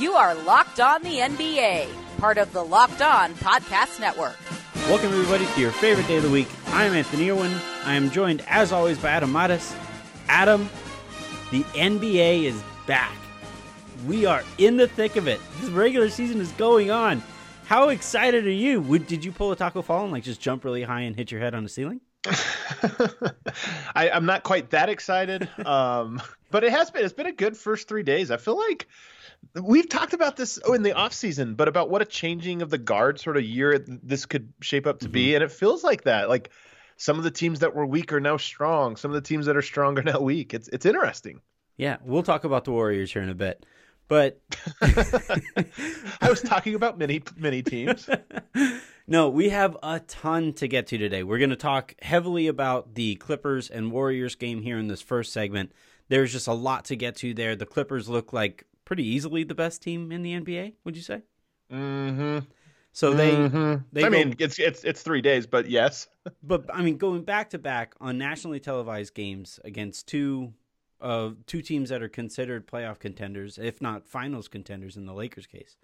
You are Locked On the NBA, part of the Locked On Podcast Network. Welcome, everybody, to your favorite day of the week. I'm Anthony Irwin. I am joined, as always, by Adam Mares. Adam, the NBA is back. We are in the thick of it. This regular season is going on. How excited are you? Would, did you pull a Tacko Fall and like just jump really high and hit your head on the ceiling? I, am not quite that excited, um, but it has been. It's been a good first three days. I feel like we've talked about this oh, in the off season, but about what a changing of the guard sort of year this could shape up to mm-hmm. be, and it feels like that. Like some of the teams that were weak are now strong. Some of the teams that are strong are now weak. It's it's interesting. Yeah, we'll talk about the Warriors here in a bit. But I was talking about many many teams. no, we have a ton to get to today. We're going to talk heavily about the Clippers and Warriors game here in this first segment. There's just a lot to get to there. The Clippers look like pretty easily the best team in the NBA. Would you say? Mm-hmm. So they, mm-hmm. they I go, mean, it's it's it's three days, but yes. but I mean, going back to back on nationally televised games against two of two teams that are considered playoff contenders, if not finals contenders in the Lakers case.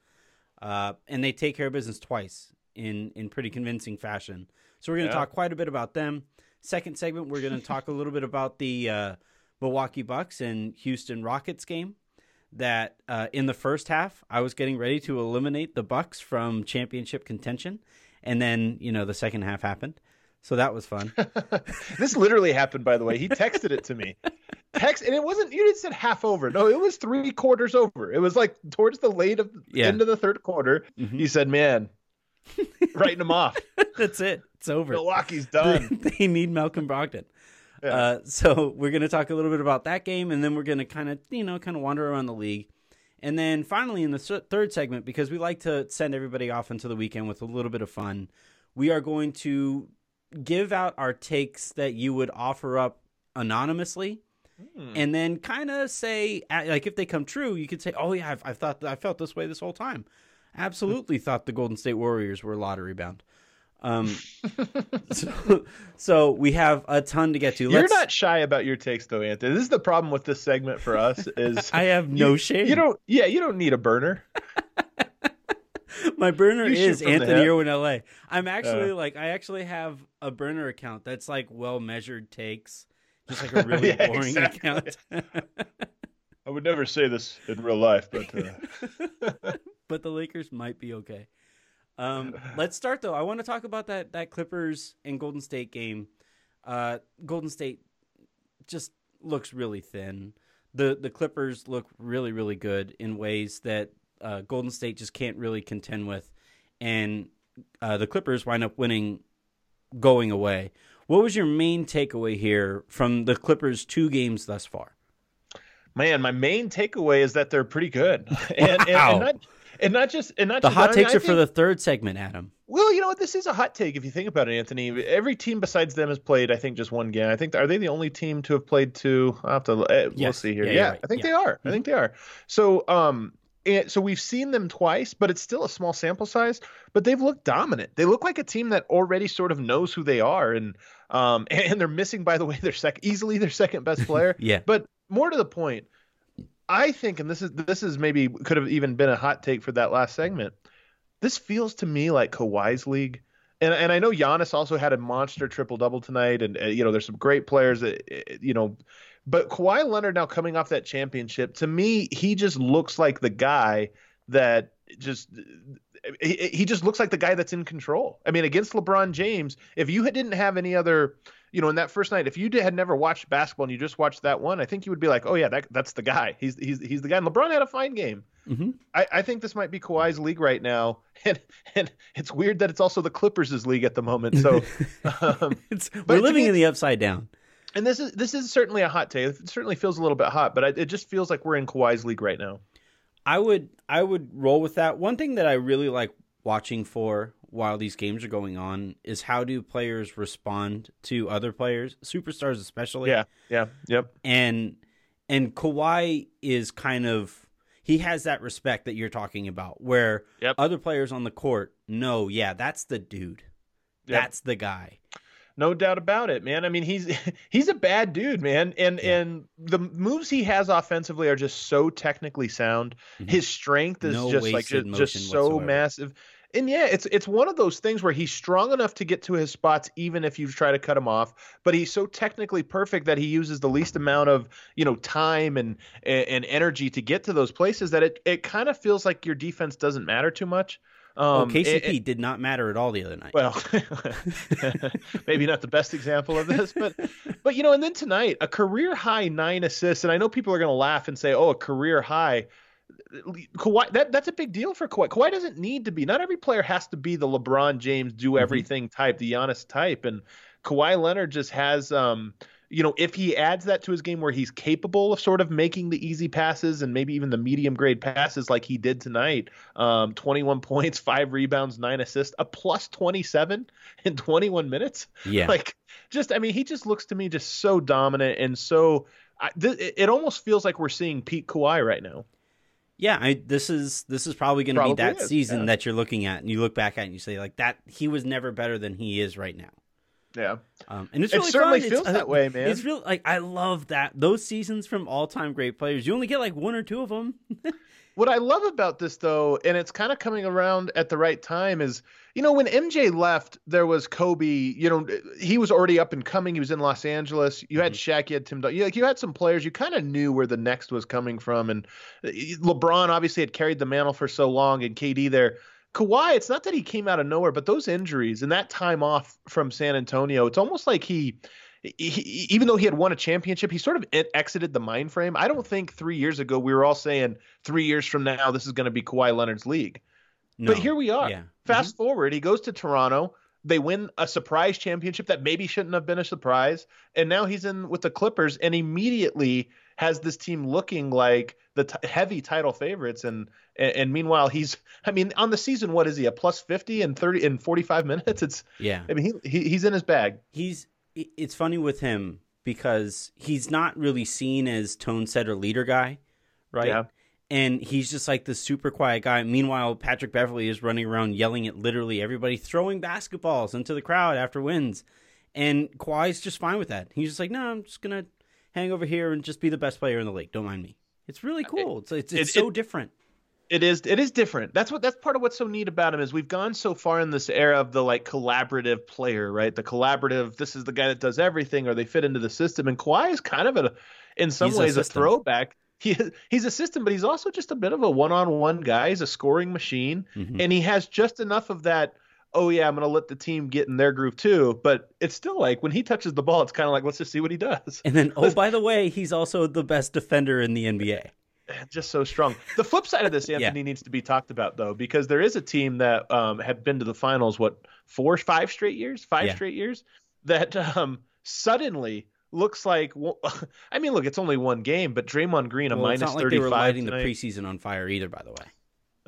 Uh, and they take care of business twice in in pretty convincing fashion. So we're going to yeah. talk quite a bit about them. Second segment, we're going to talk a little bit about the uh, Milwaukee Bucks and Houston Rockets game. That uh, in the first half, I was getting ready to eliminate the Bucks from championship contention, and then you know the second half happened, so that was fun. this literally happened, by the way. He texted it to me. Text, and it wasn't. You didn't said half over. No, it was three quarters over. It was like towards the late of yeah. end of the third quarter. Mm-hmm. He said, "Man, writing them off. That's it. It's over. Milwaukee's done. They, they need Malcolm Brogdon." Yeah. Uh, so we're going to talk a little bit about that game, and then we're going to kind of, you know, kind of wander around the league. And then finally, in the third segment, because we like to send everybody off into the weekend with a little bit of fun, we are going to give out our takes that you would offer up anonymously Hmm. And then kind of say, like, if they come true, you could say, "Oh yeah, I've, I've thought, I felt this way this whole time. Absolutely thought the Golden State Warriors were lottery bound." Um, so, so we have a ton to get to. Let's... You're not shy about your takes, though, Anthony. This is the problem with this segment for us. Is I have no you, shame. You don't. Yeah, you don't need a burner. My burner you is Anthony Irwin LA. I'm actually uh, like I actually have a burner account that's like well measured takes just like a really yeah, boring exactly. account. I would never say this in real life, but uh... but the Lakers might be okay. Um, let's start though. I want to talk about that that Clippers and Golden State game. Uh, Golden State just looks really thin. The the Clippers look really really good in ways that uh, Golden State just can't really contend with, and uh, the Clippers wind up winning going away. What was your main takeaway here from the Clippers' two games thus far? Man, my main takeaway is that they're pretty good, and, wow. and, and, not, and not just and not the hot takes are think, for the third segment, Adam. Well, you know what? This is a hot take if you think about it, Anthony. Every team besides them has played, I think, just one game. I think are they the only team to have played two? I'll have to. Uh, yes. We'll see here. Yeah, yeah right. I think yeah. they are. Mm-hmm. I think they are. So, um, and so we've seen them twice, but it's still a small sample size. But they've looked dominant. They look like a team that already sort of knows who they are, and um, and they're missing, by the way, their second easily their second best player. yeah. But more to the point, I think, and this is this is maybe could have even been a hot take for that last segment. This feels to me like Kawhi's league. And, and I know Giannis also had a monster triple double tonight, and uh, you know there's some great players that uh, you know but Kawhi Leonard now coming off that championship, to me, he just looks like the guy that just he, he just looks like the guy that's in control. I mean, against LeBron James, if you didn't have any other, you know, in that first night, if you had never watched basketball and you just watched that one, I think you would be like, oh yeah, that that's the guy. He's he's he's the guy. And LeBron had a fine game. Mm-hmm. I, I think this might be Kawhi's league right now, and and it's weird that it's also the Clippers' league at the moment. So um, we're living me, in the upside down and this is this is certainly a hot take. It certainly feels a little bit hot, but I, it just feels like we're in Kawhi's league right now. I would I would roll with that. One thing that I really like watching for while these games are going on is how do players respond to other players, superstars especially. Yeah, yeah, yep. And and Kawhi is kind of he has that respect that you're talking about, where yep. other players on the court know, yeah, that's the dude, yep. that's the guy. No doubt about it, man. I mean, he's he's a bad dude, man. And yeah. and the moves he has offensively are just so technically sound. Mm-hmm. His strength is no just like just, just so whatsoever. massive. And yeah, it's it's one of those things where he's strong enough to get to his spots even if you try to cut him off, but he's so technically perfect that he uses the least amount of, you know, time and and energy to get to those places that it it kind of feels like your defense doesn't matter too much. Um, KCP it, it, did not matter at all the other night. Well, maybe not the best example of this, but but you know, and then tonight a career high nine assists, and I know people are going to laugh and say, "Oh, a career high." Kawhi, that that's a big deal for Kawhi. Kawhi doesn't need to be. Not every player has to be the LeBron James do mm-hmm. everything mm-hmm. type, the Giannis type, and Kawhi Leonard just has um, you know, if he adds that to his game where he's capable of sort of making the easy passes and maybe even the medium grade passes like he did tonight, um, 21 points, five rebounds, nine assists, a plus 27 in 21 minutes. Yeah. Like, just, I mean, he just looks to me just so dominant and so. I, th- it almost feels like we're seeing Pete Kawhi right now. Yeah, I, this is this is probably going to be that is, season yeah. that you're looking at, and you look back at it and you say like that he was never better than he is right now. Yeah. Um, and it's really it certainly fun. feels it's, that way, man. It's real like I love that those seasons from all time great players. You only get like one or two of them. what I love about this though, and it's kind of coming around at the right time, is you know when MJ left, there was Kobe. You know he was already up and coming. He was in Los Angeles. You had mm-hmm. Shaq. You had Tim. You, like you had some players. You kind of knew where the next was coming from, and uh, LeBron obviously had carried the mantle for so long, and KD there Kawhi, it's not that he came out of nowhere, but those injuries and that time off from San Antonio, it's almost like he, he even though he had won a championship, he sort of exited the mind frame. I don't think three years ago we were all saying three years from now this is going to be Kawhi Leonard's league. No. But here we are. Yeah. Fast mm-hmm. forward, he goes to Toronto. They win a surprise championship that maybe shouldn't have been a surprise, and now he's in with the Clippers, and immediately has this team looking like the t- heavy title favorites and, and, and meanwhile he's I mean on the season what is he a plus 50 and 30 in 45 minutes it's yeah I mean he, he he's in his bag he's it's funny with him because he's not really seen as tone setter leader guy right yeah and he's just like the super quiet guy. Meanwhile, Patrick Beverley is running around yelling at literally everybody, throwing basketballs into the crowd after wins. And Kawhi's just fine with that. He's just like, no, I'm just gonna hang over here and just be the best player in the league. Don't mind me. It's really cool. It's it's, it's it, so it, different. It is it is different. That's what that's part of what's so neat about him is we've gone so far in this era of the like collaborative player, right? The collaborative. This is the guy that does everything, or they fit into the system. And Kawhi is kind of a, in some he's ways, a, a throwback. He he's a system, but he's also just a bit of a one-on-one guy. He's a scoring machine, mm-hmm. and he has just enough of that oh yeah, I'm going to let the team get in their groove too. But it's still like when he touches the ball, it's kind of like let's just see what he does. And then oh by the way, he's also the best defender in the NBA. Just so strong. The flip side of this, Anthony, yeah. needs to be talked about though, because there is a team that um, had been to the finals what four, five straight years, five yeah. straight years that um, suddenly looks like I mean, look, it's only one game, but Draymond Green a well, minus like 35 they were lighting the preseason on fire either, by the way.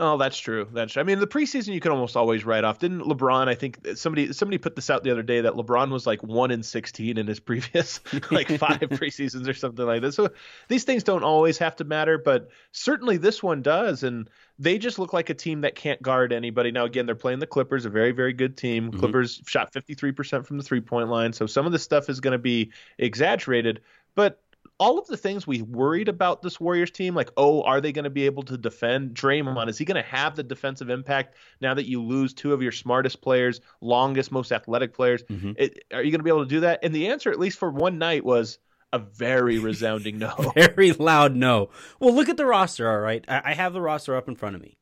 Oh, that's true. That's true. I mean, the preseason you can almost always write off. Didn't LeBron? I think somebody somebody put this out the other day that LeBron was like one in sixteen in his previous like five preseasons or something like this. So these things don't always have to matter, but certainly this one does. And they just look like a team that can't guard anybody. Now again, they're playing the Clippers, a very very good team. Mm-hmm. Clippers shot fifty three percent from the three point line, so some of this stuff is going to be exaggerated, but all of the things we worried about this Warriors team, like, oh, are they going to be able to defend Draymond? Is he going to have the defensive impact now that you lose two of your smartest players, longest, most athletic players? Mm-hmm. It, are you going to be able to do that? And the answer, at least for one night, was a very resounding no. very loud no. Well, look at the roster. All right, I, I have the roster up in front of me.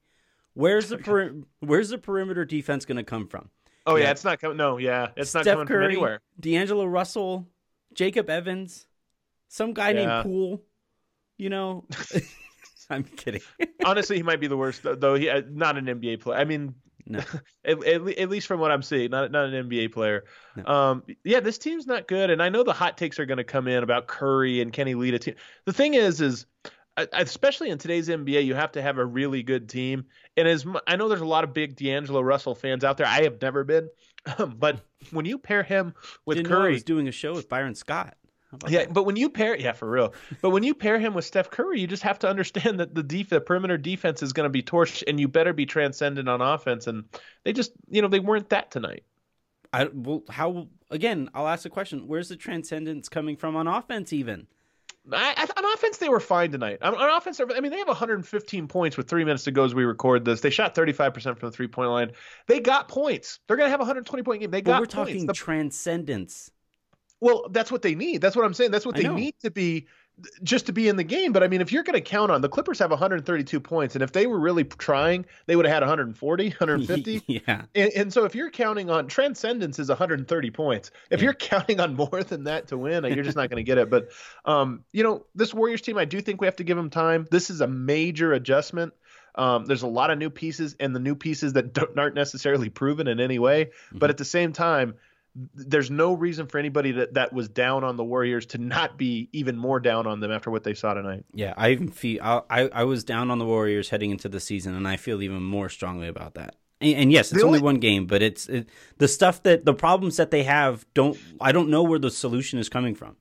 Where's the peri- where's the perimeter defense going to come from? Oh yeah, yeah it's not coming. No, yeah, it's Steph not coming Curry, from anywhere. D'Angelo Russell, Jacob Evans some guy yeah. named Poole. You know, I'm kidding. Honestly, he might be the worst though. He uh, not an NBA player. I mean, no. at, at, at, least from what I'm seeing, not not an NBA player. No. Um, yeah, this team's not good, and I know the hot takes are going to come in about Curry and Kenny lead a team. The thing is, is especially in today's NBA, you have to have a really good team. And as I know, there's a lot of big D'Angelo Russell fans out there. I have never been, but when you pair him with Didn't Curry, know I was doing a show with Byron Scott yeah, that? but when you pair, yeah, for real. But when you pair him with Steph Curry, you just have to understand that the def- the perimeter defense is going to be torched, and you better be transcendent on offense. And they just, you know, they weren't that tonight. I well, how again? I'll ask the question: Where's the transcendence coming from on offense? Even I, I, on offense, they were fine tonight. On, on offense, I mean, they have 115 points with three minutes to go as we record this. They shot 35% from the three point line. They got points. They're going to have a 120 point game. They got. But we're points. talking The- transcendence. Well, that's what they need. That's what I'm saying. That's what they need to be just to be in the game. But I mean, if you're going to count on the Clippers have 132 points, and if they were really trying, they would have had 140, 150. yeah, And, and so if you're counting on transcendence is 130 points. If you're counting on more than that to win, you're just not going to get it. But um, you know, this Warriors team, I do think we have to give them time. This is a major adjustment. Um, there's a lot of new pieces, and the new pieces that don't, aren't necessarily proven in any way. But at the same time, there's no reason for anybody that, that was down on the Warriors to not be even more down on them after what they saw tonight. yeah. I even feel I, I was down on the Warriors heading into the season, and I feel even more strongly about that. And, and yes, it's only only- one game, but it's it, the stuff that the problems that they have. Don't I don't know where the solution is coming from.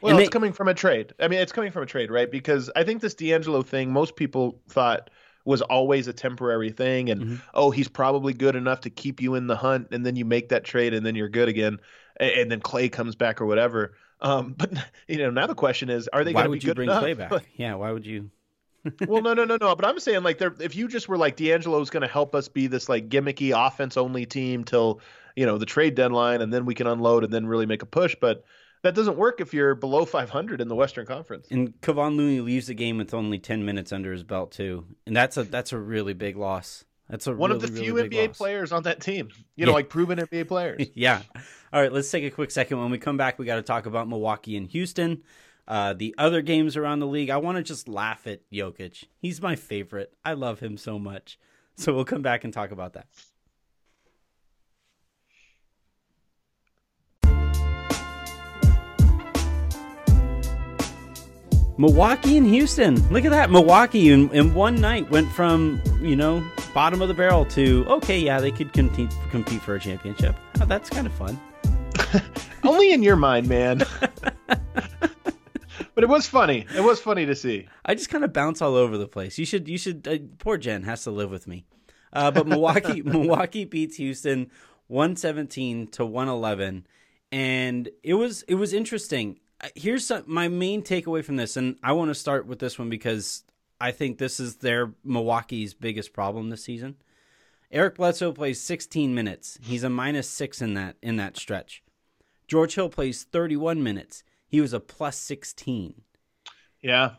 Well, And it's they- coming from a trade. I mean, it's coming from a trade, right? Because I think this D'Angelo thing, most people thought was always a temporary thing, and Mm-hmm. oh, he's probably good enough to keep you in the hunt, and then you make that trade, and then you're good again, and, and then Clay comes back or whatever. Um, but you know, now the question is, are they going to be you good bring enough? Clay back? yeah, why would you? well, no, no, no, no. But I'm saying like, if you just were like D'Angelo's going to help us be this like gimmicky offense only team till you know the trade deadline, and then we can unload and then really make a push, but. That doesn't work if you're below 500 in the Western Conference. And Kevon Looney leaves the game with only ten minutes under his belt too, and that's a that's a really big loss. That's a one really, of the few really NBA loss. players on that team. You know, Yeah. like proven NBA players. Yeah. All right, let's take a quick second. When we come back, we got to talk about Milwaukee and Houston. Uh, the other games around the league, I want to just laugh at Jokic. He's my favorite. I love him so much. So we'll come back and talk about that. Milwaukee and Houston. Look at that. Milwaukee in, in one night went from, you know, bottom of the barrel to, okay, yeah, they could compete, compete for a championship. Oh, that's kind of fun. Only in your mind, man. but it was funny. It was funny to see. I just kind of bounce all over the place. You should, you should. Uh, poor Jen has to live with me. Uh, but Milwaukee, Milwaukee beats Houston one seventeen to one eleven, and it was it was interesting. Here's some, my main takeaway from this, and I want to start with this one because I think this is their Milwaukee's biggest problem this season. Eric Bledsoe plays 16 minutes. He's a minus six in that in that stretch. George Hill plays 31 minutes. He was a plus 16. Yeah.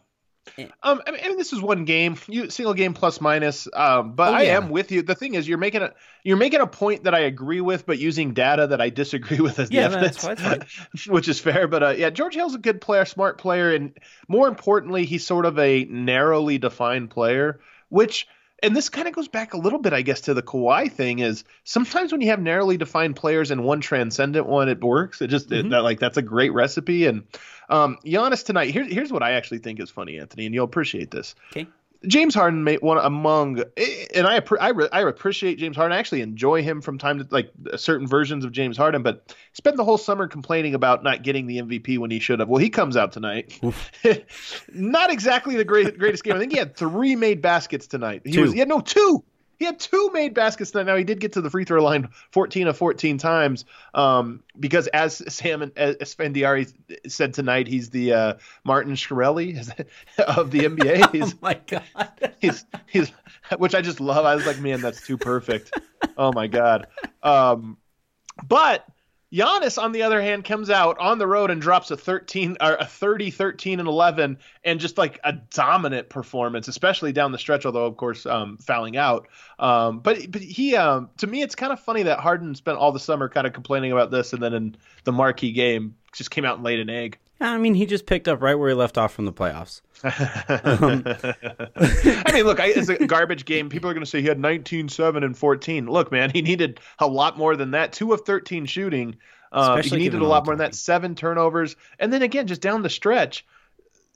Eh. Um, I mean, I mean, this is one game, you single game plus minus. Um, but Oh, I yeah. am with you. The thing is, you're making a you're making a point that I agree with, but using data that I disagree with as the Yeah, that's evidence, fine, which is fair. But uh, yeah, George Hill's a good player, smart player, and more importantly, he's sort of a narrowly defined player, which. And this kind of goes back a little bit, I guess, to the Kawhi thing. Is sometimes when you have narrowly defined players and one transcendent one, it works. It just it, that, like that's a great recipe. And um, Giannis tonight. Here's here's what I actually think is funny, Anthony, and you'll appreciate this. Okay. James Harden made one among, and I I, re- I appreciate James Harden. I actually enjoy him from time to like certain versions of James Harden, but spent the whole summer complaining about not getting the MVP when he should have. Well, he comes out tonight. not exactly the great, greatest game. I think he had three made baskets tonight. He Two. was, he had no two. He had two made baskets tonight. Now he did get to the free throw line 14 of 14 times um, because, as Sam and as Spendiari said tonight, he's the uh, Martin Shkreli of the NBA. He's, Oh my god. he's he's which I just love. I was like, man, that's too perfect. Oh my god. Um, but Giannis, on the other hand, comes out on the road and drops a 13 or a 30, 13, and 11, and just like a dominant performance, especially down the stretch. Although, of course, um, fouling out. Um, but but he, um, to me, it's kind of funny that Harden spent all the summer kind of complaining about this, and then in the marquee game, just came out and laid an egg. I mean, he just picked up right where he left off from the playoffs. I mean, look, I, it's a garbage game. People are going to say he had 19, 7, and 14. Look, man, he needed a lot more than that. Two of 13 shooting. Um, he needed a lot more than that. Seven turnovers. And then again, just down the stretch,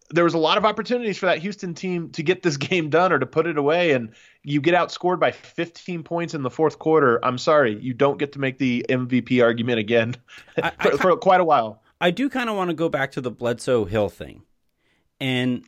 there was a lot of opportunities for that Houston team to get this game done or to put it away. And you get outscored by 15 points in the fourth quarter. I'm sorry, you don't get to make the MVP argument again I- I for, for quite a while. I do kind of want to go back to the Bledsoe Hill thing, and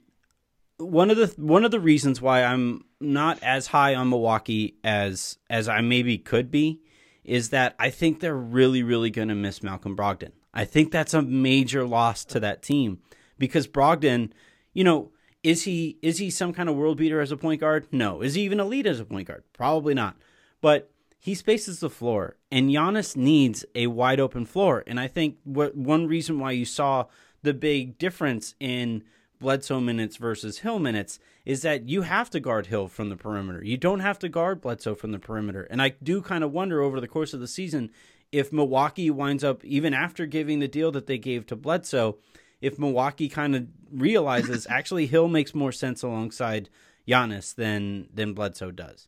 one of the one of the reasons why I'm not as high on Milwaukee as as I maybe could be is that I think they're really, really going to miss Malcolm Brogdon. I think that's a major loss to that team because Brogdon, you know, is he is he some kind of world beater as a point guard? No. Is he even elite as a point guard? Probably not. But he spaces the floor, and Giannis needs a wide open floor. And I think what one reason why you saw the big difference in Bledsoe minutes versus Hill minutes is that you have to guard Hill from the perimeter. You don't have to guard Bledsoe from the perimeter. And I do kind of wonder over the course of the season if Milwaukee winds up, even after giving the deal that they gave to Bledsoe, if Milwaukee kind of realizes actually Hill makes more sense alongside Giannis than than Bledsoe does,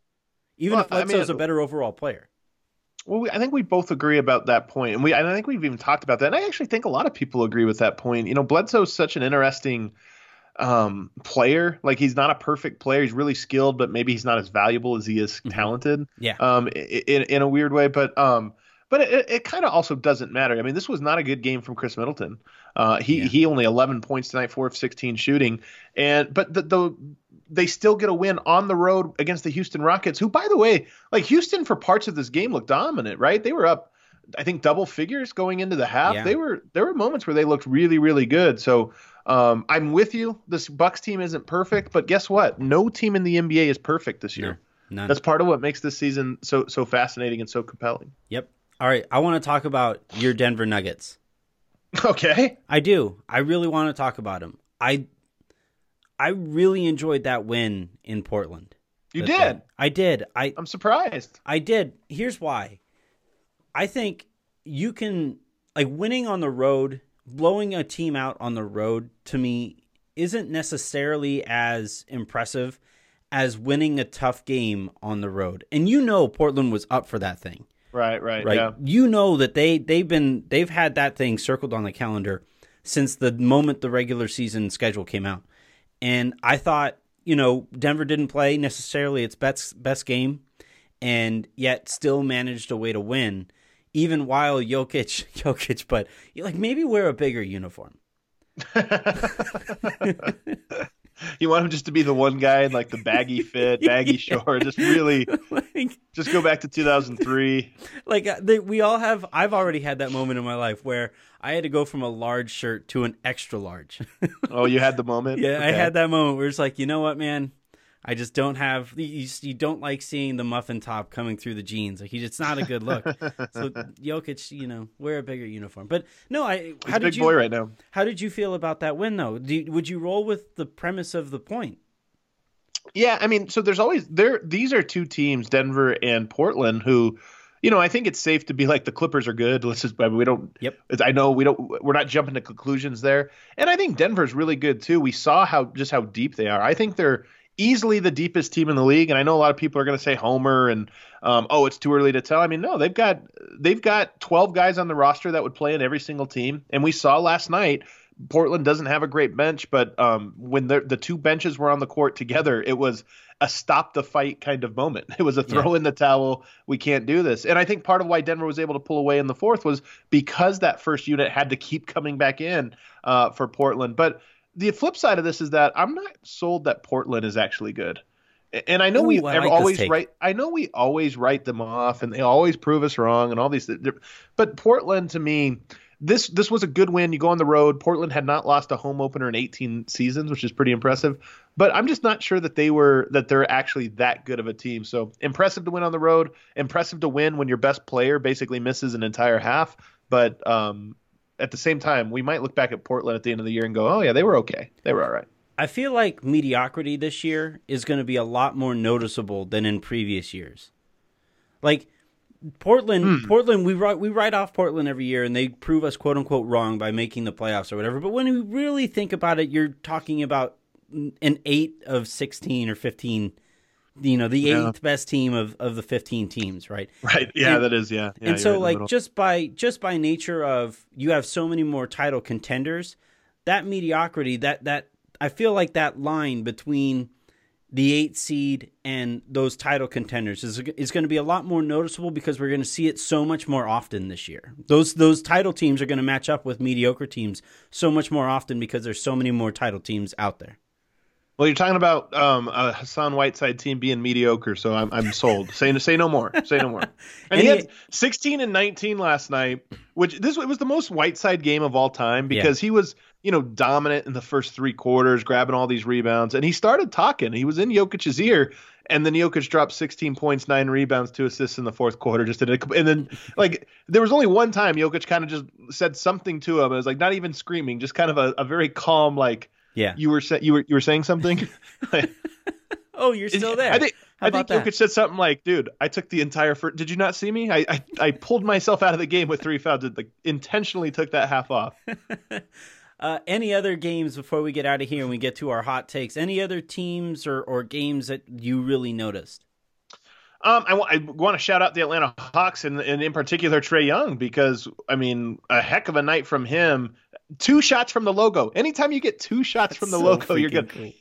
even well, if Bledsoe's I mean, a better overall player. Well, we, I think we both agree about that point, and we I think we've even talked about that. And I actually think a lot of people agree with that point. You know, Bledsoe's such an interesting um, player. Like he's not a perfect player. He's really skilled, but maybe he's not as valuable as he is mm-hmm. talented. Yeah. Um, in in a weird way, but um, but it, it kind of also doesn't matter. I mean, this was not a good game from Khris Middleton. Uh, he yeah. he only 11 points tonight, four of 16 shooting, and but the, the they still get a win on the road against the Houston Rockets, who, by the way, like Houston for parts of this game looked dominant. Right, they were up, I think, double figures going into the half. Yeah. They were there were moments where they looked really really good. So. Um, I'm with you. This Bucks team isn't perfect, but guess what? No team in the NBA is perfect this year. No, That's part of what makes this season so so fascinating and so compelling. Yep. All right, I want to talk about your Denver Nuggets. Okay. I do. I really want to talk about them. I I really enjoyed that win in Portland. You did. I did. I I'm surprised. I did. Here's why. I think you can like winning on the road, blowing a team out on the road to me isn't necessarily as impressive as winning a tough game on the road. And you know Portland was up for that thing. Right, right, right. Yeah. You know that they they've been they've had that thing circled on the calendar since the moment the regular season schedule came out. And I thought, you know, Denver didn't play necessarily its best best game and yet still managed a way to win even while Jokic Jokic but like maybe wear a bigger uniform. you want him just to be the one guy in like the baggy fit, baggy yeah. short, just really, like, just go back to 2003. Like uh, they, we all have. I've already had that moment in my life where I had to go from a large shirt to an extra large. oh, you had the moment. Yeah, okay. I had that moment where it's like, you know what, man, I just don't have you, you don't like seeing the muffin top coming through the jeans. Like it's not a good look. so Jokic, you know, wear a bigger uniform. But no, I how did big you, boy right now. How did you feel about that win though? You, would you roll with the premise of the point? Yeah, I mean, so there's always there. These are two teams, Denver and Portland, who you know, I think it's safe to be like the Clippers are good. Let's just, I mean, we don't. Yep. I know we don't. We're not jumping to conclusions there, and I think Denver's really good too. We saw how just how deep they are. I think they're easily the deepest team in the league. And I know a lot of people are going to say Homer and um, oh, it's too early to tell. I mean, no, they've got they've got 12 guys on the roster that would play in every single team. And we saw last night. Portland doesn't have a great bench, but um, when the the two benches were on the court together, it was a stop the fight kind of moment. It was a throw yeah. in the towel. We can't do this. And I think part of why Denver was able to pull away in the fourth was because that first unit had to keep coming back in uh, for Portland. But the flip side of this is that I'm not sold that Portland is actually good. And I know Ooh, we I like always write. I know we always write them off, and they always prove us wrong, and all these. But Portland, to me, this this was a good win. You go on the road. Portland had not lost a home opener in 18 seasons, which is pretty impressive. But I'm just not sure that they were that they're actually that good of a team. So impressive to win on the road. Impressive to win when your best player basically misses an entire half. But um, at the same time, we might look back at Portland at the end of the year and go, "Oh yeah, they were okay. They were all right." I feel like mediocrity this year is going to be a lot more noticeable than in previous years. Like Portland, hmm. Portland, we write we write off Portland every year, and they prove us quote unquote wrong by making the playoffs or whatever. But when we really think about it, you're talking about an eight of sixteen or fifteen you know the yeah. eighth best team of, of the 15 teams right right yeah and, that is yeah, yeah and so like just by just by nature of you have so many more title contenders that mediocrity that that i feel like that line between the eight seed and those title contenders is, is going to be a lot more noticeable because we're going to see it so much more often this year. Those those title teams are going to match up with mediocre teams so much more often because there's so many more title teams out there. Well, you're talking about um, a Hassan Whiteside team being mediocre, so I'm, I'm sold. say say no more. Say no more. And he had 16 and 19 last night, which this it was the most Whiteside game of all time because yeah. he was you know dominant in the first three quarters, grabbing all these rebounds, and he started talking. He was in Jokic's ear, and then Jokic dropped 16 points, nine rebounds, two assists in the fourth quarter. Just did it, and then like there was only one time Jokic kind of just said something to him. It was like not even screaming, just kind of a, a very calm like yeah. You were sa- you were you were saying something. oh, you're still there. I think How I think Jokic said something like, "Dude, I took the entire first. Did you not see me? I, I I pulled myself out of the game with three fouls. Like intentionally took that half off." Uh, any other games before we get out of here and we get to our hot takes? Any other teams or, or games that you really noticed? Um, I, w- I want to shout out the Atlanta Hawks and, and in particular Trae Young because I mean a heck of a night from him two shots from the logo. Anytime you get two shots That's from the so logo, you're good. Cool.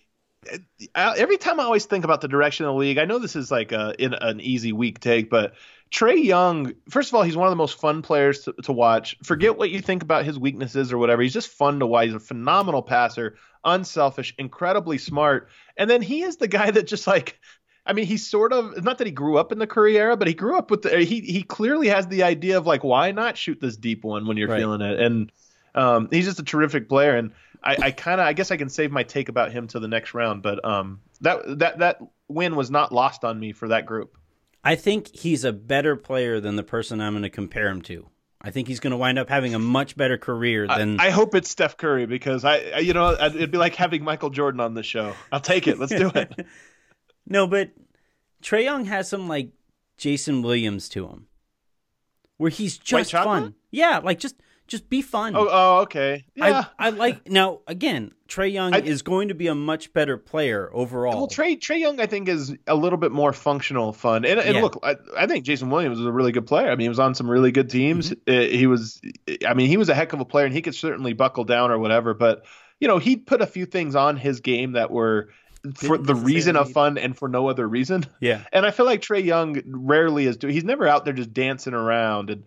Uh, uh, every time I always think about the direction of the league, I know this is like a, in an easy week take, but Trae Young, first of all, he's one of the most fun players to, to, watch. Forget what you think about his weaknesses or whatever. He's just fun to watch. He's a phenomenal passer, unselfish, incredibly smart. And then he is the guy that just like, I mean, he's sort of not that he grew up in the Curry era, but he grew up with the. He he clearly has the idea of like, why not shoot this deep one when you're right. feeling it? And um, he's just a terrific player, and I, I kind of I guess I can save my take about him to the next round. But um, that that that win was not lost on me for that group. I think he's a better player than the person I'm going to compare him to. I think he's going to wind up having a much better career than. I, I hope it's Steph Curry because I, I, you know, it'd be like having Michael Jordan on the show. I'll take it. Let's do it. no, but Trae Young has some like Jason Williams to him, where he's just fun. Yeah, like just just be fun. Oh, oh okay. Yeah. I, I like now again. Trae Young I, is going to be a much better player overall. Well, Trey Trae Young, I think, is a little bit more functional, fun. And, and yeah. look, I, I, think Jason Williams is a really good player. I mean, he was on some really good teams. Mm-hmm. He was, I mean, he was a heck of a player, and he could certainly buckle down or whatever. But you know, he put a few things on his game that were for the reason of fun and for no other reason. Yeah. And I feel like Trae Young rarely is doing. He's never out there just dancing around. And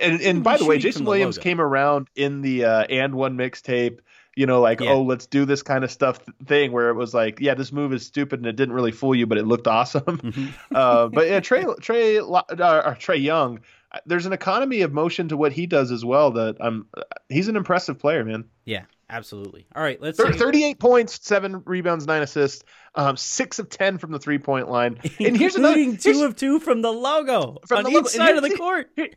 and and by the way, Jason Williams came around in the uh, AND1 mixtape. You know, like yeah. oh, let's do this kind of stuff thing where it was like, yeah, this move is stupid and it didn't really fool you, but it looked awesome. Mm-hmm. uh, but yeah, Trey Trae uh, Trae Young, there's an economy of motion to what he does as well. That I'm, he's an impressive player, man. Yeah, Absolutely. All right, let's 38 points, 7 rebounds, 9 assists, um, 6 of 10 from the three-point line. And here's another 2 of 2 from the logo from on the logo. each side of the, the court. Here,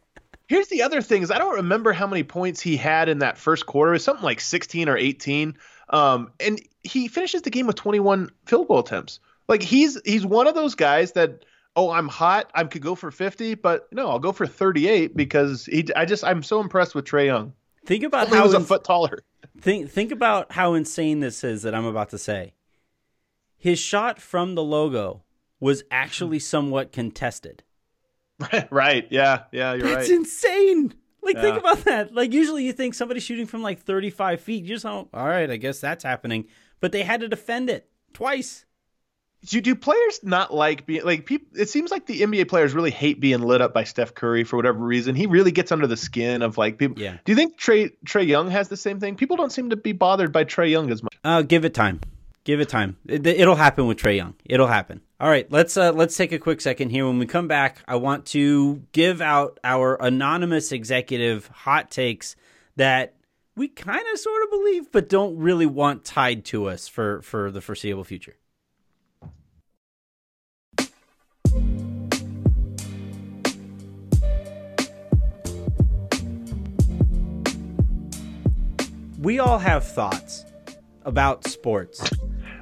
here's the other thing is I don't remember how many points he had in that first quarter. It was something like 16 or 18. Um, and he finishes the game with 21 field goal attempts. Like he's he's one of those guys that oh, I'm hot, I could go for 50, but no, I'll go for 38 because he I just I'm so impressed with Trae Young. Think about how was a foot taller. Think think about how insane this is that I'm about to say. His shot from the logo was actually somewhat contested. right. Yeah. Yeah. You're That's right. That's insane. Like yeah. think about that. Like usually you think somebody shooting from like 35 feet, you just don't. All right, I guess that's happening. But they had to defend it twice do, do players not like being like people it seems like the NBA players really hate being lit up by Steph Curry for whatever reason. He really gets under the skin of like people. Yeah. Do you think trey Trae Young has the same thing? People don't seem to be bothered by Trae Young as much. Uh give it time. Give it time. It, will happen with Trae Young. It'll happen. All right, let's uh let's take a quick second here. When we come back, I want to give out our anonymous executive hot takes that we kind of sort of believe but don't really want tied to us for for the foreseeable future. We all have thoughts about sports.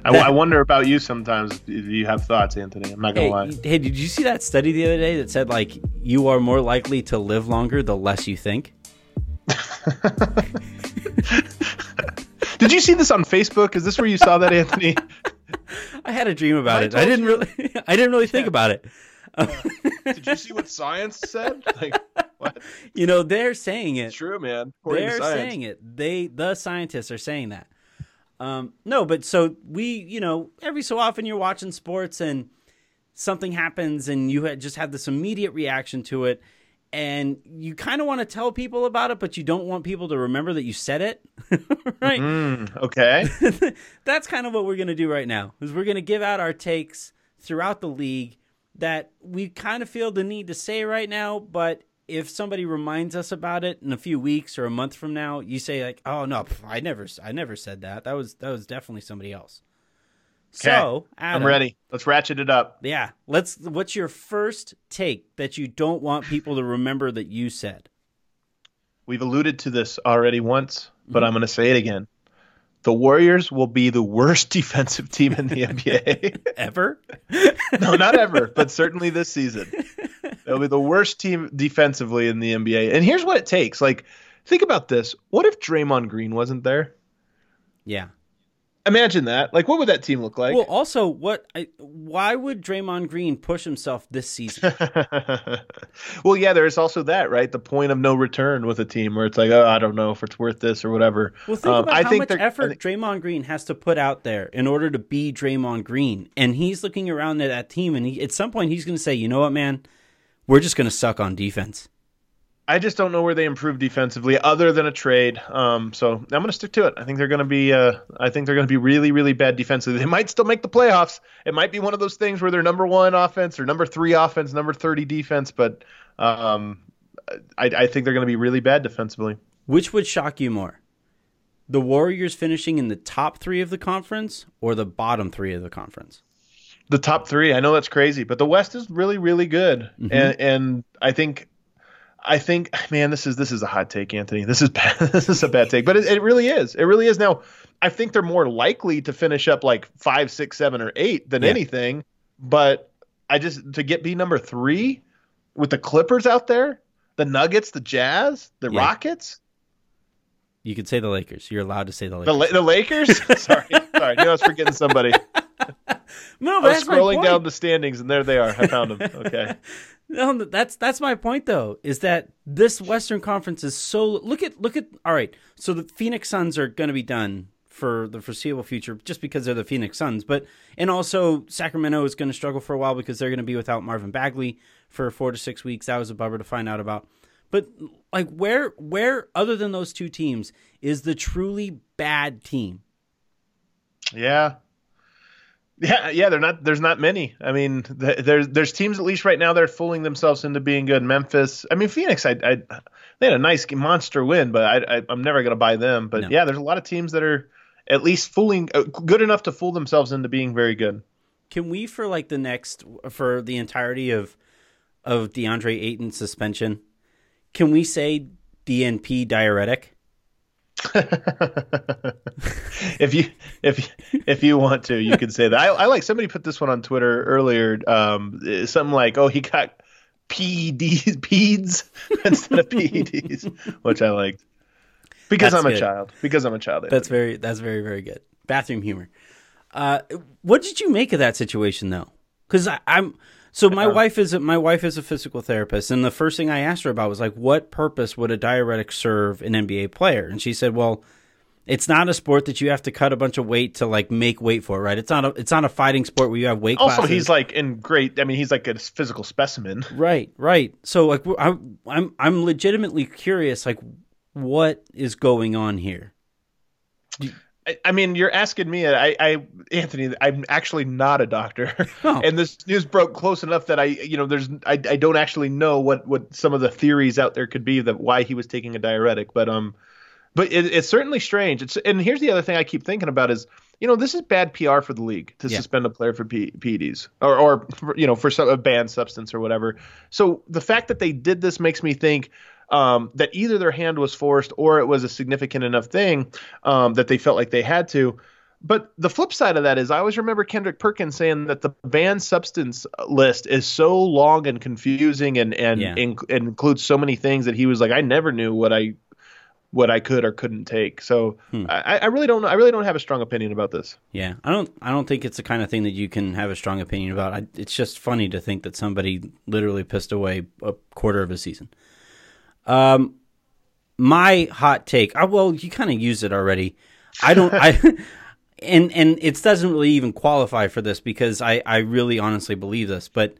I, that, I, wonder about you sometimes. Do you have thoughts, Anthony? I'm not gonna hey, lie. Hey, did you see that study the other day that said like you are more likely to live longer the less you think? did you see this on Facebook? Is this where you saw that, Anthony? I had a dream about I it. I didn't you. really. I didn't really think about it. Did you see what science said? Like, what? You know, they're saying it. It's true, man. According they're saying it. They, the scientists, are saying that. Um, no, but so we, you know, every so often you're watching sports and something happens and you just have this immediate reaction to it. and you kind of want to tell people about it, but you don't want people to remember that you said it, right? Mm, okay. That's kind of what we're going to do right now. Is we're going to give out our takes throughout the league that we kind of feel the need to say right now, but if somebody reminds us about it in a few weeks or a month from now, you say like, "Oh no, I never, I never said that. That was that was definitely somebody else." So Adam, I'm ready. Let's ratchet it up. Yeah, let's. What's your first take that you don't want people to remember that you said? We've alluded to this already once, but mm-hmm. I'm going to say it again. The Warriors will be the worst defensive team in the NBA ever. no, not ever, but certainly this season. They'll be the worst team defensively in the NBA. And here's what it takes. Like, think about this. What if Draymond Green wasn't there? Yeah. Imagine that. Like, what would that team look like? Well, also, what? I, why would Draymond Green push himself this season? well, yeah, there's also that, right? The point of no return with a team where it's like, oh, I don't know if it's worth this or whatever. Well, think um, about I how much effort think, Draymond Green has to put out there in order to be Draymond Green, and he's looking around at that team, and he, at some point, he's going to say, you know what, man, we're just going to suck on defense. I just don't know where they improve defensively, other than a trade. Um, so I'm going to stick to it. I think they're going to be. Uh, I think they're going to be really, really bad defensively. They might still make the playoffs. It might be one of those things where they're number one offense or number three offense, number thirty defense. But um, I, I think they're going to be really bad defensively. Which would shock you more, the Warriors finishing in the top three of the conference or the bottom three of the conference? The top three. I know that's crazy, but the West is really, really good, mm-hmm. and and I think I think, man, this is this is a hot take, Anthony. This is bad. this is a bad take, but it, it, really is. It really is. Now, I think they're more likely to finish up like five, six, seven, or eight than yeah. anything. But I just to get be number three with the Clippers out there, the Nuggets, the Jazz, the yeah. Rockets. You could say the Lakers. You're allowed to say the Lakers. The, the Lakers. sorry, sorry. I was forgetting somebody. No, but I was scrolling down the standings, and there they are. I found them. Okay. No, that's that's my point though. Is that this Western Conference is so look at look at all right. So the Phoenix Suns are going to be done for the foreseeable future just because they're the Phoenix Suns, but and also Sacramento is going to struggle for a while because they're going to be without Marvin Bagley for four to six weeks. That was a bummer to find out about. But like where where other than those two teams is the truly bad team? Yeah, yeah, yeah, they're not. There's not many. I mean, there's there's teams at least right now that are fooling themselves into being good. Memphis. I mean, Phoenix. I, I they had a nice monster win, but I, I am never going to buy them. But no. yeah, there's a lot of teams that are at least fooling uh, good enough to fool themselves into being very good. Can we for like the next for the entirety of of DeAndre Ayton suspension? Can we say DNP diuretic? if you if if you want to, you can say that. I, I, like somebody put this one on Twitter earlier. Um, something like, "Oh, he got PEDs, PEDs instead of PEDs," which I liked because that's I'm good. a child. Because I'm a child. That's very that's very very good. Bathroom humor. Uh, what did you make of that situation though? Because I'm so my uh, wife is a, my wife is a physical therapist, and the first thing I asked her about was like, what purpose would a diuretic serve an NBA player? And she said, well, it's not a sport that you have to cut a bunch of weight to like make weight for, right? It's not a it's not a fighting sport where you have weight. Also, classes. he's like in great. I mean, he's like a physical specimen. Right, right. So like, I'm I'm I'm legitimately curious, like, what is going on here? I mean, you're asking me. I, I, Anthony, I'm actually not a doctor, oh. and this news broke close enough that I, you know, there's, I, I don't actually know what what some of the theories out there could be that why he was taking a diuretic, but um, but it, it's certainly strange. It's and here's the other thing I keep thinking about is, you know, this is bad PR for the league to yeah. suspend a player for P- PEDs or or for, you know for some, a banned substance or whatever. So the fact that they did this makes me think um, that either their hand was forced or it was a significant enough thing um, that they felt like they had to. But the flip side of that is, I always remember Kendrick Perkins saying that the banned substance list is so long and confusing and and, yeah. and includes so many things that he was like, I never knew what I what I could or couldn't take. So hmm. I, I, really don't I really don't have a strong opinion about this. Yeah, I don't I don't think it's the kind of thing that you can have a strong opinion about. I, it's just funny to think that somebody literally pissed away a quarter of a season. Um, my hot take. I, well, you kind of used it already. I don't. I and and it doesn't really even qualify for this because I I really honestly believe this, but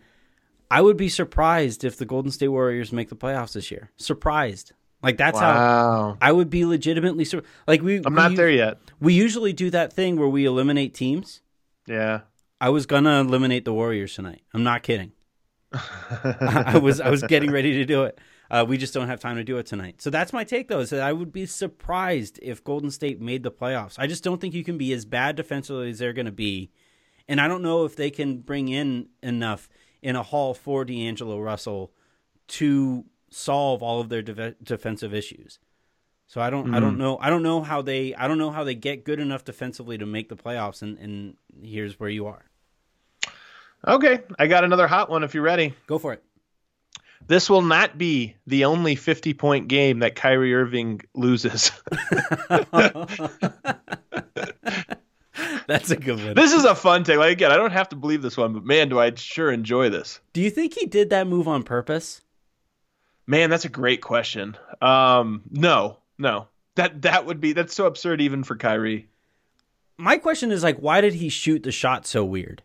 I would be surprised if the Golden State Warriors make the playoffs this year. Surprised. Like that's wow. how I would be legitimately sur- like we. I'm we, not there yet. We usually do that thing where we eliminate teams. Yeah. I was gonna eliminate the Warriors tonight. I'm not kidding. I was I was getting ready to do it. Uh, we just don't have time to do it tonight. So that's my take, though, is that I would be surprised if Golden State made the playoffs. I just don't think you can be as bad defensively as they're going to be, and I don't know if they can bring in enough in a haul for D'Angelo Russell to solve all of their de- defensive issues. So I don't mm-hmm. I don't know I don't know how they I don't know how they get good enough defensively to make the playoffs and, and here's where you are. Okay, I got another hot one if you're ready. Go for it. This will not be the only 50 point game that Kyrie Irving loses. That's a good one. This is a fun take. Like again, I don't have to believe this one, but man, do I sure enjoy this. Do you think he did that move on purpose? Man, that's a great question. Um, no, no. That that would be that's so absurd even for Kyrie. My question is like, why did he shoot the shot so weird?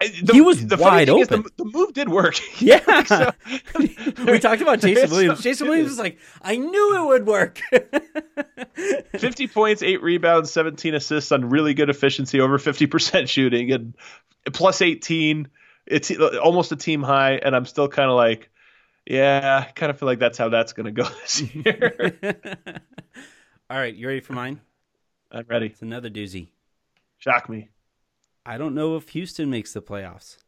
The, he was wide open. The, the, move did work. Yeah. so, we talked about Jason Williams. Jason Williams was like, I knew it would work. 50 points, eight rebounds, 17 assists on really good efficiency, over 50% shooting, and plus 18. It's almost a team high, and I'm still kind of like, yeah, I kind of feel like that's how that's going to go this year. All right, you ready for mine? I'm ready. It's another doozy. Shock me. I don't know if Houston makes the playoffs.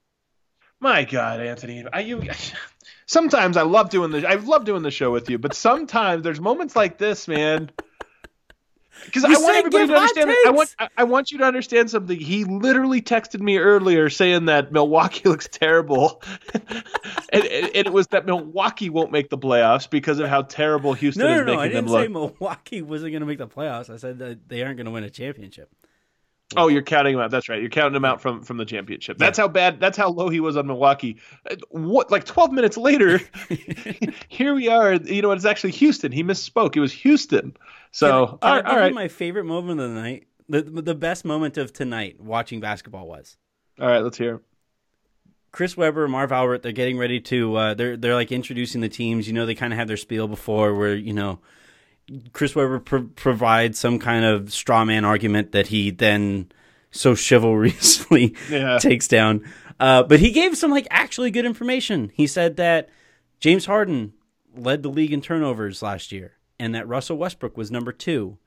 My God, Anthony, I, you. Sometimes I love doing the I love doing the show with you, but sometimes there's moments like this, man. Because I want everybody to understand. I want I want you to understand something. He literally texted me earlier saying that Milwaukee looks terrible, and, and, it was that Milwaukee won't make the playoffs because of how terrible Houston no, no, is no, making I didn't say Milwaukee wasn't going to make the playoffs. I said that they aren't going to win a championship. Oh, you're counting him out. That's right. You're counting him out from from the championship. That's yeah. how bad. That's how low he was on Milwaukee. What? Like 12 minutes later, here we are. You know, it's actually Houston. He misspoke. It was Houston. So, can I, can all, all right. My favorite moment of the night, the the best moment of tonight watching basketball was. All right, let's hear. It. Chris Webber, Marv Albert, they're getting ready to. Uh, they're they're like introducing the teams. You know, they kind of have their spiel before, where you know Chris Webber pro- provides some kind of straw man argument that he then so chivalrously yeah. takes down. Uh, but he gave some like actually good information. He said that James Harden led the league in turnovers last year, and that Russell Westbrook was number two,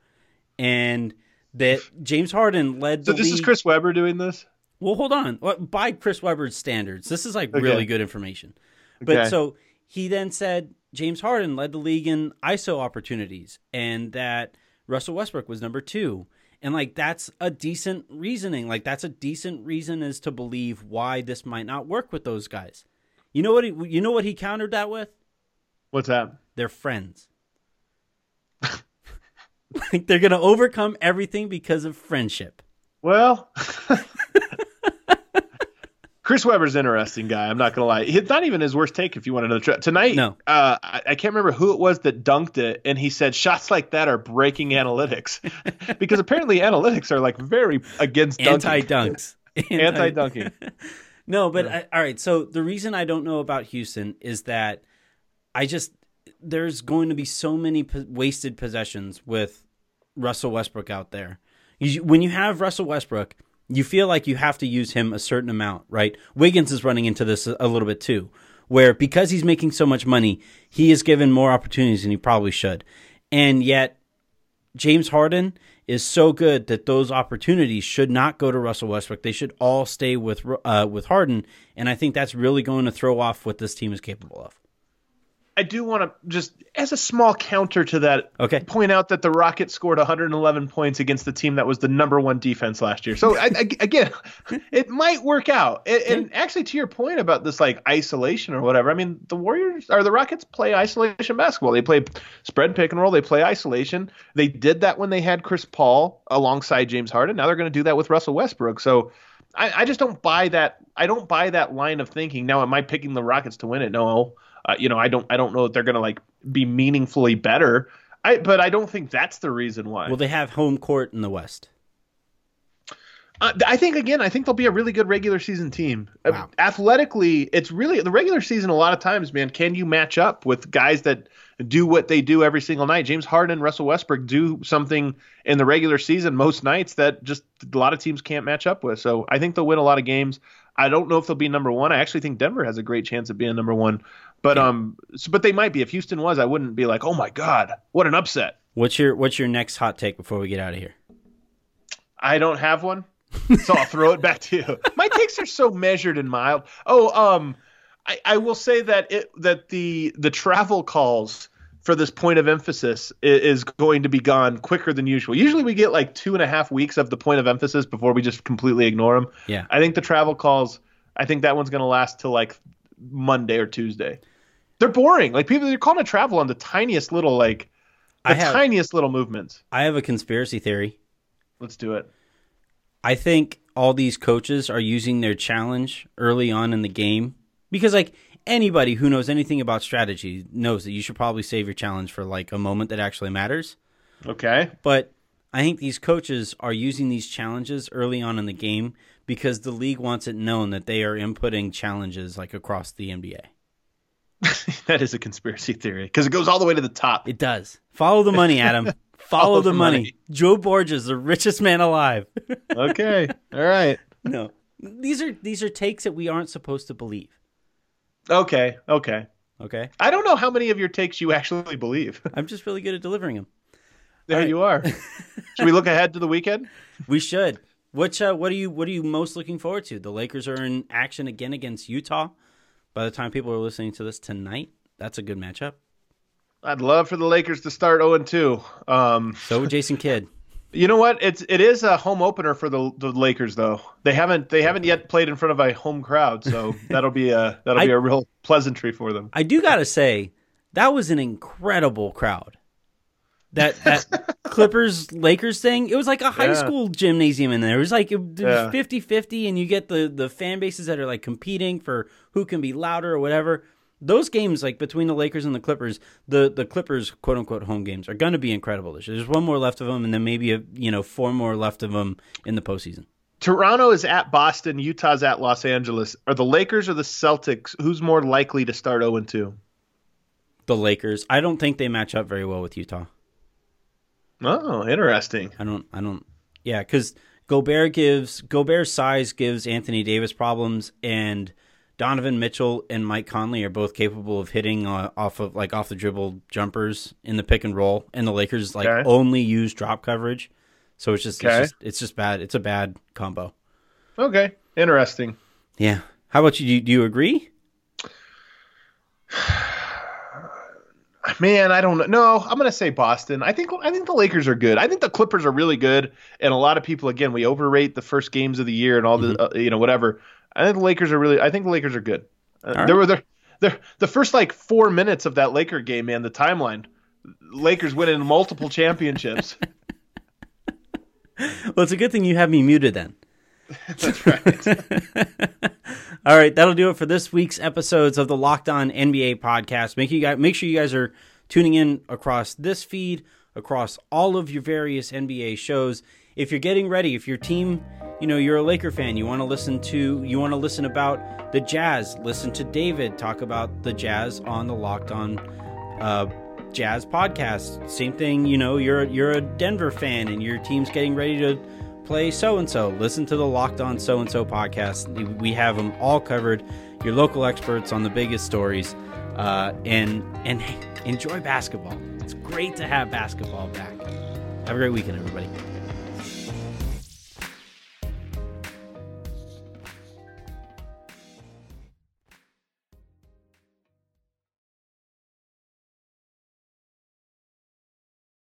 and that James Harden led. So this league... is Chris Webber doing this. Well, hold on. By Chris Webber's standards, this is like okay. really good information. But okay. so he then said James Harden led the league in ISO opportunities and that Russell Westbrook was number two. And like that's a decent reasoning. Like that's a decent reason as to believe why this might not work with those guys. You know what he you know what he countered that with? What's that? They're friends. like they're gonna overcome everything because of friendship. Well, Chris Webber's interesting guy. I'm not gonna lie. It's not even his worst take. If you want another try tonight, no. Uh, I, I, can't remember who it was that dunked it, and he said shots like that are breaking analytics, because apparently analytics are like very against anti dunks, anti dunking. no, but yeah. I, all right. So the reason I don't know about Houston is that I just there's going to be so many po- wasted possessions with Russell Westbrook out there. You, when you have Russell Westbrook you feel like you have to use him a certain amount, right? Wiggins is running into this a little bit too, where because he's making so much money, he is given more opportunities than he probably should. And yet, James Harden is so good that those opportunities should not go to Russell Westbrook. They should all stay with uh, with Harden, and I think that's really going to throw off what this team is capable of. I do want to just, as a small counter to that, okay. point out that the Rockets scored 111 points against the team that was the number one defense last year. So I, I, again, it might work out. And, and, actually, to your point about this like isolation or whatever, I mean, the Warriors or the Rockets play isolation basketball. They play spread pick and roll. They play isolation. They did that when they had Chris Paul alongside James Harden. Now they're going to do that with Russell Westbrook. So. I, I just don't buy that. I don't buy that line of thinking. Now, am I picking the Rockets to win it? No, uh, you know, I don't I don't know that they're going to like be meaningfully better. I but I don't think that's the reason why. Well, they have home court in the West. Uh, I think again, I think they'll be a really good regular season team. Uh, Wow. Athletically, it's really the regular season. A lot of times, man, can you match up with guys that do what they do every single night? James Harden and Russell Westbrook do something in the regular season most nights that just a lot of teams can't match up with. So I think they'll win a lot of games. I don't know if they'll be number one. I actually think Denver has a great chance of being number one, but um, so, but they might be. If Houston was, I wouldn't be like, oh my god, what an upset. What's your What's your next hot take before we get out of here? I don't have one, so I'll throw it back to you. My takes are so measured and mild. Oh, um, I, I will say that it that the the travel calls for this point of emphasis is going to be gone quicker than usual. Usually we get like two and a half weeks of the point of emphasis before we just completely ignore them. Yeah. I think the travel calls. I think that one's going to last till like Monday or Tuesday. They're boring. Like people, they're calling it travel on the tiniest little like the have tiniest little movements. I have a conspiracy theory. Let's do it. I think all these coaches are using their challenge early on in the game because like anybody who knows anything about strategy knows that you should probably save your challenge for like a moment that actually matters. Okay. But I think these coaches are using these challenges early on in the game because the league wants it known that they are inputting challenges like across the NBA. that is a conspiracy theory because it goes all the way to the top. It does. Follow the money, Adam. Follow, Follow the, the money. money. Joe Borges, the richest man alive. okay. All right. no. These are these are takes that we aren't supposed to believe. Okay. Okay. Okay? I don't know how many of your takes you actually believe. I'm just really good at delivering them. There right. you are. Should we look ahead to the weekend? We should. Which uh, what are you what are you most looking forward to? The Lakers are in action again against Utah. By the time people are listening to this tonight, that's a good matchup. I'd love for the Lakers to start 0 and 2. Um, So would Jason Kidd. you know what? It's it is a home opener for the the Lakers though. They haven't they haven't yet played in front of a home crowd, so that'll be a that'll I- be a real pleasantry for them. I do gotta say, that was an incredible crowd. That that Clippers Lakers thing, it was like a high Yeah. school gymnasium in there. It was like it, it Yeah. was 50-50 and you get the the fan bases that are like competing for who can be louder or whatever. Those games like between the Lakers and the Clippers, the the Clippers quote unquote home games are going to be incredible this year. There's one more left of them and then maybe a, you know four more left of them in the postseason. Toronto is at Boston, Utah's at Los Angeles. Are the Lakers or the Celtics who's more likely to start 0 and 2? The Lakers, I don't think they match up very well with Utah. Oh, interesting. I don't. I don't. Yeah, because Gobert gives Gobert's size gives Anthony Davis problems, and Donovan Mitchell and Mike Conley are both capable of hitting uh, off of like off the dribble jumpers in the pick and roll, and the Lakers like Okay. only use drop coverage, so it's just, Okay. it's just it's just bad. It's a bad combo. Okay, interesting. Yeah. How about you? Do you, do you agree? Man, I don't know. No, I'm gonna say Boston. I think I think the Lakers are good. I think the Clippers are really good, and a lot of people again we overrate the first games of the year and all the uh, you know whatever. I think the Lakers are really. I think the Lakers are good. Uh, All there were there, there the first like four minutes of that Laker game, man. The timeline, Lakers winning multiple championships. Well, it's a good thing you have me muted then. That's right. All right, that'll do it for this week's episodes of the Locked On NBA podcast. Make you guys make sure you guys are tuning in across this feed, across all of your various NBA shows. If you're getting ready, if your team, you know, you're a Laker fan, you want to listen to you want to listen about the Jazz, listen to David talk about the Jazz on the Locked On uh, Jazz podcast. Same thing, you know, you're you're a Denver fan and your team's getting ready to play so and so. Listen to the Locked On So and So podcast. We have them all covered. Your local experts on the biggest stories, uh, and and hey, enjoy basketball. It's great to have basketball back. Have a great weekend, everybody.